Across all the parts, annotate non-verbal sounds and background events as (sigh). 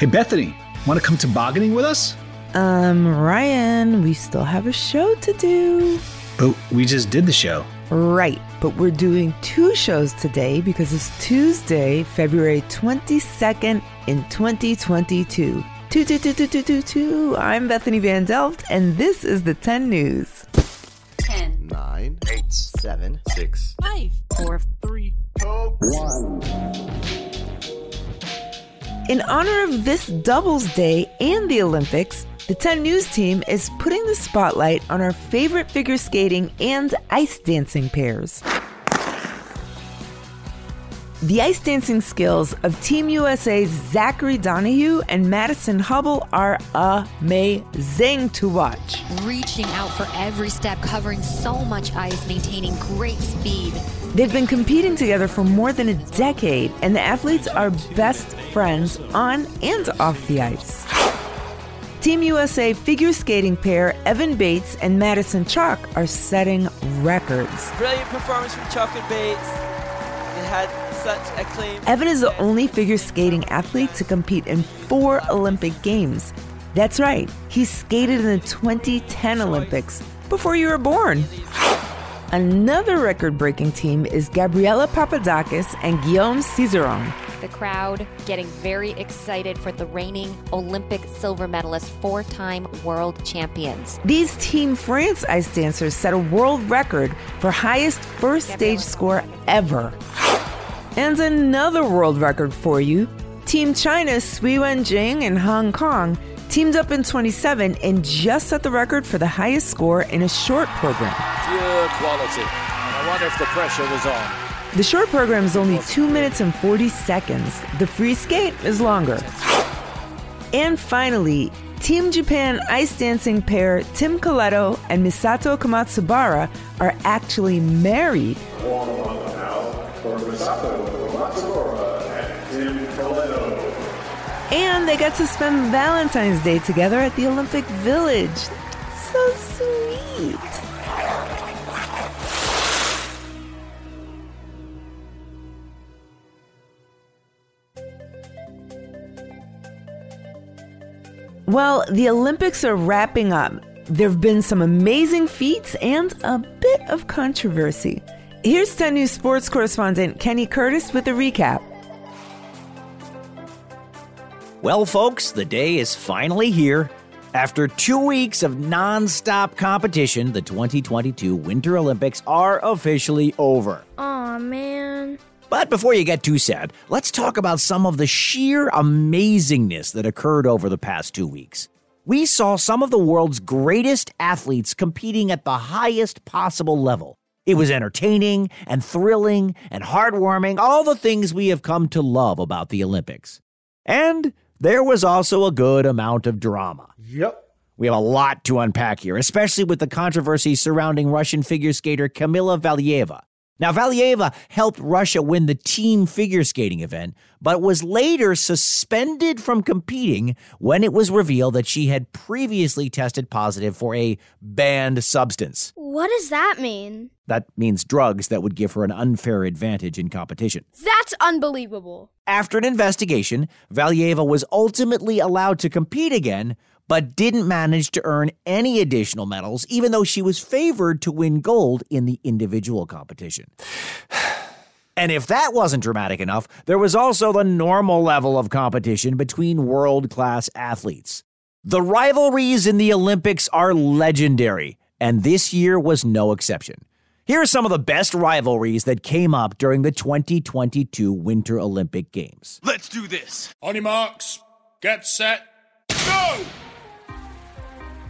Hey, Bethany, want to come tobogganing with us? Um, Ryan, we still have a show to do. But we just did the show. Right, but we're doing two shows today because it's Tuesday, February 22nd in 2022. Two, two, two, two, two, two, two. I'm Bethany Van Delft, and this is the 10 News. 10, 9, 8, 7, 6, 5, 4, 3, 2, 1. In honor of this Doubles Day and the Olympics, the 10 News team is putting the spotlight on our favorite figure skating and ice dancing pairs. The ice dancing skills of Team USA's Zachary Donohue and Madison Hubbell are amazing to watch. reaching out for every step, covering so much ice, maintaining great speed. They've been competing together for more than a decade, and the athletes are best friends on and off the ice. Team USA figure skating pair Evan Bates and Madison Chock are setting records. Brilliant performance from Chock and Bates. It had such acclaim. Evan is the only figure skating athlete to compete in four Olympic Games. That's right, he skated in the 2010 Olympics before you were born. Another record breaking team is Gabriella Papadakis and Guillaume Cizeron. The crowd getting very excited for the reigning Olympic silver medalist, four time world champions. These Team France ice dancers set a world record for highest first stage score ever. And another world record for you. Team China's Sui Wenjing and Han Cong teamed up in 27 and just set the record for the highest score in a short program. Pure quality. And I wonder if the pressure was on. The short program is only 2 minutes and 40 seconds. The free skate is longer. And finally, Team Japan ice dancing pair Tim Koleto and Misato Komatsubara are actually married. And they got to spend Valentine's Day together at the Olympic Village. So sweet. Well, the Olympics are wrapping up. There have been some amazing feats and a bit of controversy. Here's 10 News sports correspondent Kenny Curtis with a recap. Well, folks, the day is finally here. After two weeks of non-stop competition, the 2022 Winter Olympics are officially over. Aw, man. But before you get too sad, let's talk about some of the sheer amazingness that occurred over the past two weeks. We saw some of the world's greatest athletes competing at the highest possible level. It was entertaining and thrilling and heartwarming, all the things we have come to love about the Olympics. And there was also a good amount of drama. Yep. We have a lot to unpack here, especially with the controversy surrounding Russian figure skater Kamila Valieva. Now, Valieva helped Russia win the team figure skating event, but was later suspended from competing when it was revealed that she had previously tested positive for a banned substance. What does that mean? That means drugs that would give her an unfair advantage in competition. That's unbelievable. After an investigation, Valieva was ultimately allowed to compete again, but didn't manage to earn any additional medals, even though she was favored to win gold in the individual competition. (sighs) And if that wasn't dramatic enough, there was also the normal level of competition between world class athletes. The rivalries in the Olympics are legendary, and this year was no exception. Here are some of the best rivalries that came up during the 2022 Winter Olympic Games. Let's do this. On your marks, get set, go!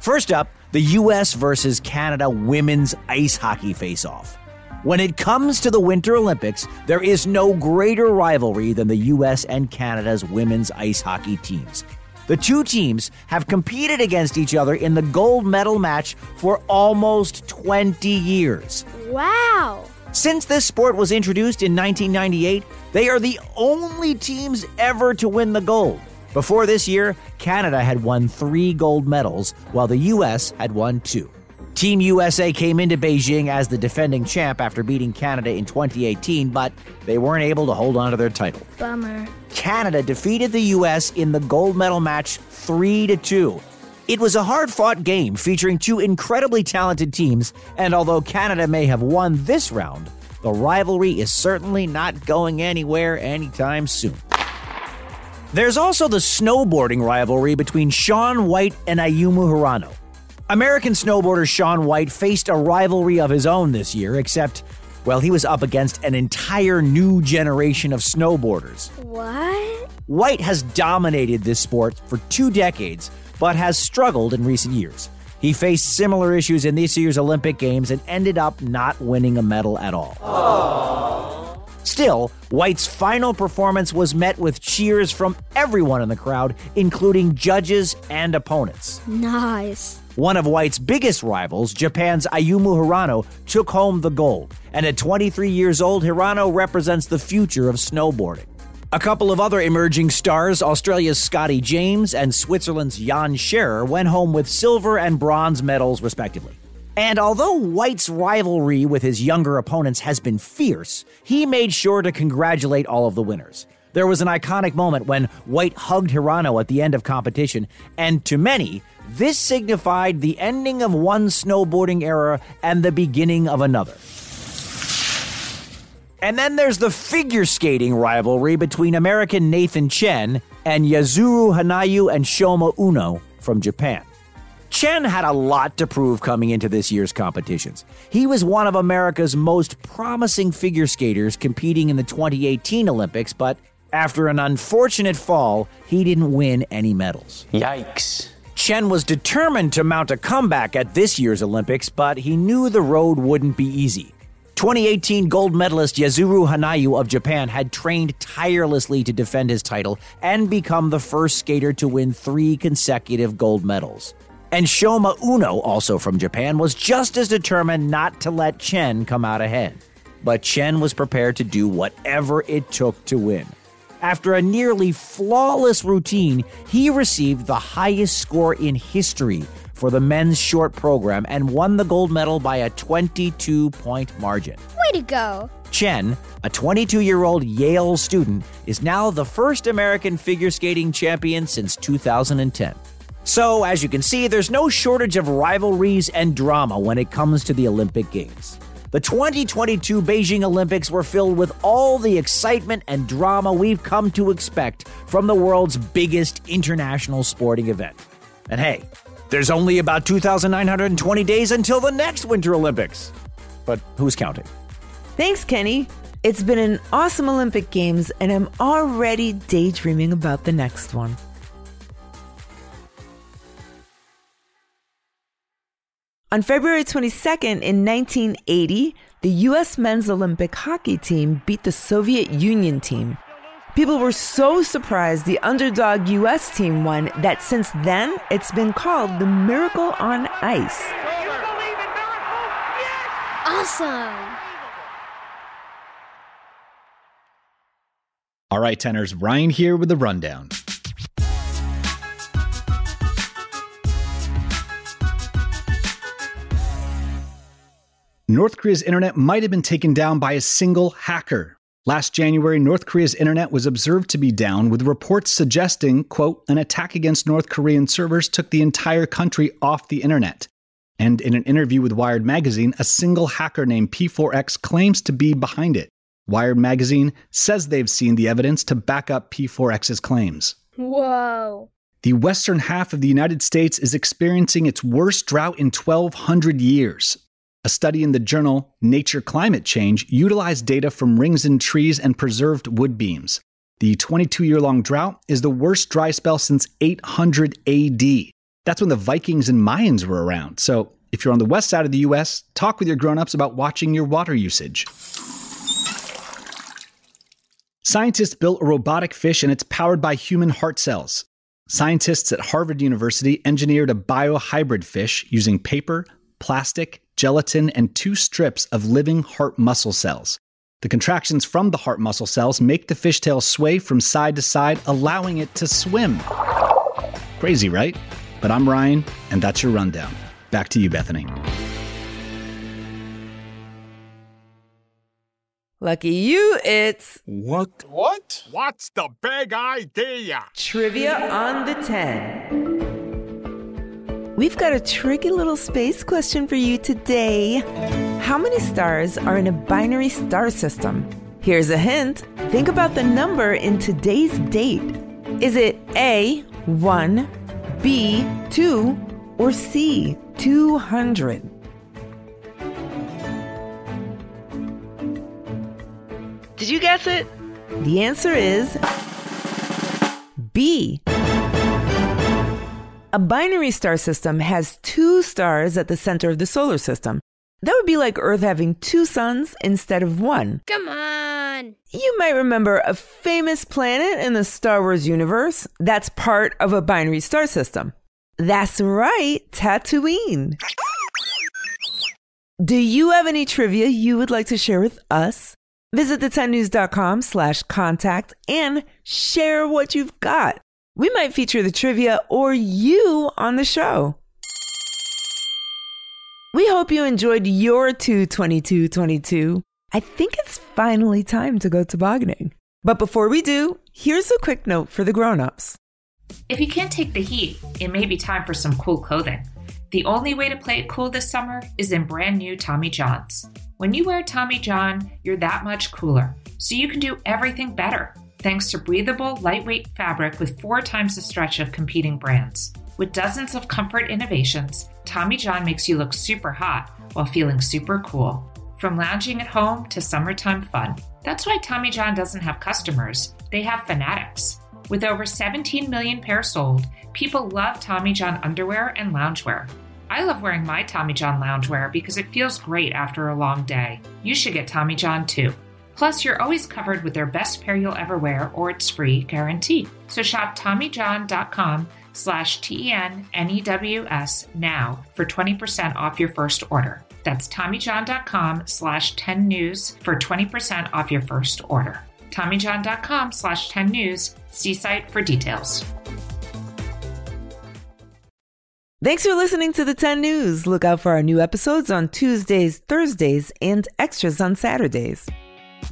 First up, the US versus Canada women's ice hockey face off. When it comes to the Winter Olympics, there is no greater rivalry than the US and Canada's women's ice hockey teams. The two teams have competed against each other in the gold medal match for almost 20 years. Wow. Since this sport was introduced in 1998, they are the only teams ever to win the gold. Before this year, Canada had won three gold medals, while the U.S. had won two. Team USA came into Beijing as the defending champ after beating Canada in 2018, but they weren't able to hold on to their title. Bummer. Canada defeated the US in the gold medal match 3 to 2. It was a hard-fought game featuring two incredibly talented teams, and although Canada may have won this round, the rivalry is certainly not going anywhere anytime soon. There's also the snowboarding rivalry between Shaun White and Ayumu Hirano. American snowboarder Shaun White faced a rivalry of his own this year, except, well, he was up against an entire new generation of snowboarders. What? White has dominated this sport for two decades, but has struggled in recent years. He faced similar issues in this year's Olympic Games and ended up not winning a medal at all. Still, White's final performance was met with cheers from everyone in the crowd, including judges and opponents. Nice. One of White's biggest rivals, Japan's Ayumu Hirano, took home the gold. And at 23 years old, Hirano represents the future of snowboarding. A couple of other emerging stars, Australia's Scotty James and Switzerland's Jan Scherrer, went home with silver and bronze medals, respectively. And although White's rivalry with his younger opponents has been fierce, he made sure to congratulate all of the winners. There was an iconic moment when White hugged Hirano at the end of competition, and to many, this signified the ending of one snowboarding era and the beginning of another. And then there's the figure skating rivalry between American Nathan Chen and Yuzuru Hanyu and Shoma Uno from Japan. Chen had a lot to prove coming into this year's competitions. He was one of America's most promising figure skaters competing in the 2018 Olympics, but after an unfortunate fall, he didn't win any medals. Yikes. Chen was determined to mount a comeback at this year's Olympics, but he knew the road wouldn't be easy. 2018 gold medalist Yuzuru Hanyu of Japan had trained tirelessly to defend his title and become the first skater to win three consecutive gold medals. And Shoma Uno, also from Japan, was just as determined not to let Chen come out ahead. But Chen was prepared to do whatever it took to win. After a nearly flawless routine, he received the highest score in history for the men's short program and won the gold medal by a 22 point margin. Way to go. Chen, a 22 year old Yale student, is now the first American figure skating champion since 2010. So, as you can see, there's no shortage of rivalries and drama when it comes to the Olympic Games. The 2022 Beijing Olympics were filled with all the excitement and drama we've come to expect from the world's biggest international sporting event. And hey, there's only about 2,920 days until the next Winter Olympics. But who's counting? Thanks, Kenny. It's been an awesome Olympic Games, and I'm already daydreaming about the next one. On February 22nd in 1980, the U.S. men's Olympic hockey team beat the Soviet Union team. People were so surprised the underdog U.S. team won that since then it's been called the Miracle on Ice. Awesome. All right, tenors, Ryan here with the rundown. North Korea's internet might have been taken down by a single hacker. Last January, North Korea's internet was observed to be down, with reports suggesting, quote, an attack against North Korean servers took the entire country off the internet. And in an interview with Wired Magazine, a single hacker named P4X claims to be behind it. Wired Magazine says they've seen the evidence to back up P4X's claims. Whoa. The western half of the United States is experiencing its worst drought in 1,200 years. A study in the journal Nature Climate Change utilized data from rings in trees and preserved wood beams. The 22 year long drought is the worst dry spell since 800 AD. That's when the Vikings and Mayans were around. So, if you're on the west side of the US, talk with your grown-ups about watching your water usage. Scientists built a robotic fish and it's powered by human heart cells. Scientists at Harvard University engineered a biohybrid fish using paper, plastic, gelatin, and two strips of living heart muscle cells. The contractions from the heart muscle cells make the fishtail sway from side to side, allowing it to swim. Crazy, right? But I'm Ryan, and that's your rundown. Back to you, Bethany. Lucky you, it's. What? What? What's the big idea? Trivia on the 10. We've got a tricky little space question for you today. How many stars are in a binary star system? Here's a hint think about the number in today's date. Is it A, 1, B, 2, or C, 200? Did you guess it? The answer is B. A binary star system has two stars at the center of the solar system. That would be like Earth having two suns instead of one. Come on. You might remember a famous planet in the Star Wars universe that's part of a binary star system. That's right, Tatooine. Do you have any trivia you would like to share with us? Visit the10news.com slash contact and share what you've got. We might feature the trivia or you on the show. We hope you enjoyed your 22222. I think it's finally time to go tobogganing. But before we do, here's a quick note for the grown-ups. If you can't take the heat, it may be time for some cool clothing. The only way to play it cool this summer is in brand new Tommy Johns. When you wear Tommy John, you're that much cooler, so you can do everything better thanks to breathable, lightweight fabric with four times the stretch of competing brands. With dozens of comfort innovations, Tommy John makes you look super hot while feeling super cool. From lounging at home to summertime fun. That's why Tommy John doesn't have customers, they have fanatics. With over 17 million pairs sold, people love Tommy John underwear and loungewear. I love wearing my Tommy John loungewear because it feels great after a long day. You should get Tommy John too. Plus, you're always covered with their best pair you'll ever wear or it's free guarantee. So shop TommyJohn.com slash T-E-N-N-E-W-S now for 20% off your first order. That's TommyJohn.com slash 10 news for 20% off your first order. TommyJohn.com slash 10 news. See site for details. Thanks for listening to the 10 News. Look out for our new episodes on Tuesdays, Thursdays, and extras on Saturdays.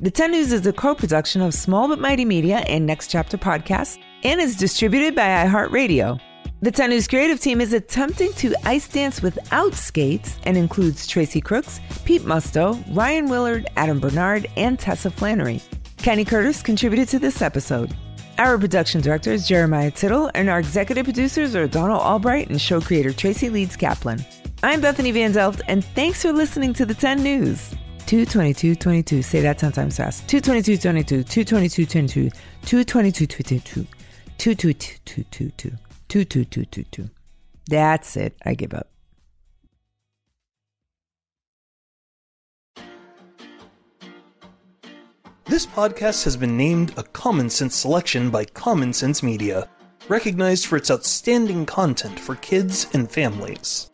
The 10 News is a co production of Small But Mighty Media and Next Chapter Podcasts and is distributed by iHeartRadio. The 10 News creative team is attempting to ice dance without skates and includes Tracy Crooks, Pete Musto, Ryan Willard, Adam Bernard, and Tessa Flannery. Kenny Curtis contributed to this episode. Our production director is Jeremiah Tittle, and our executive producers are Donald Albright and show creator Tracy Leeds Kaplan. I'm Bethany Van Delft, and thanks for listening to the 10 News. 22222. Say that 10 times fast. 22222. 22222. 22222. 22222. 22222. That's it. I give up. This podcast has been named a Common Sense selection by Common Sense Media, recognized for its outstanding content for kids and families.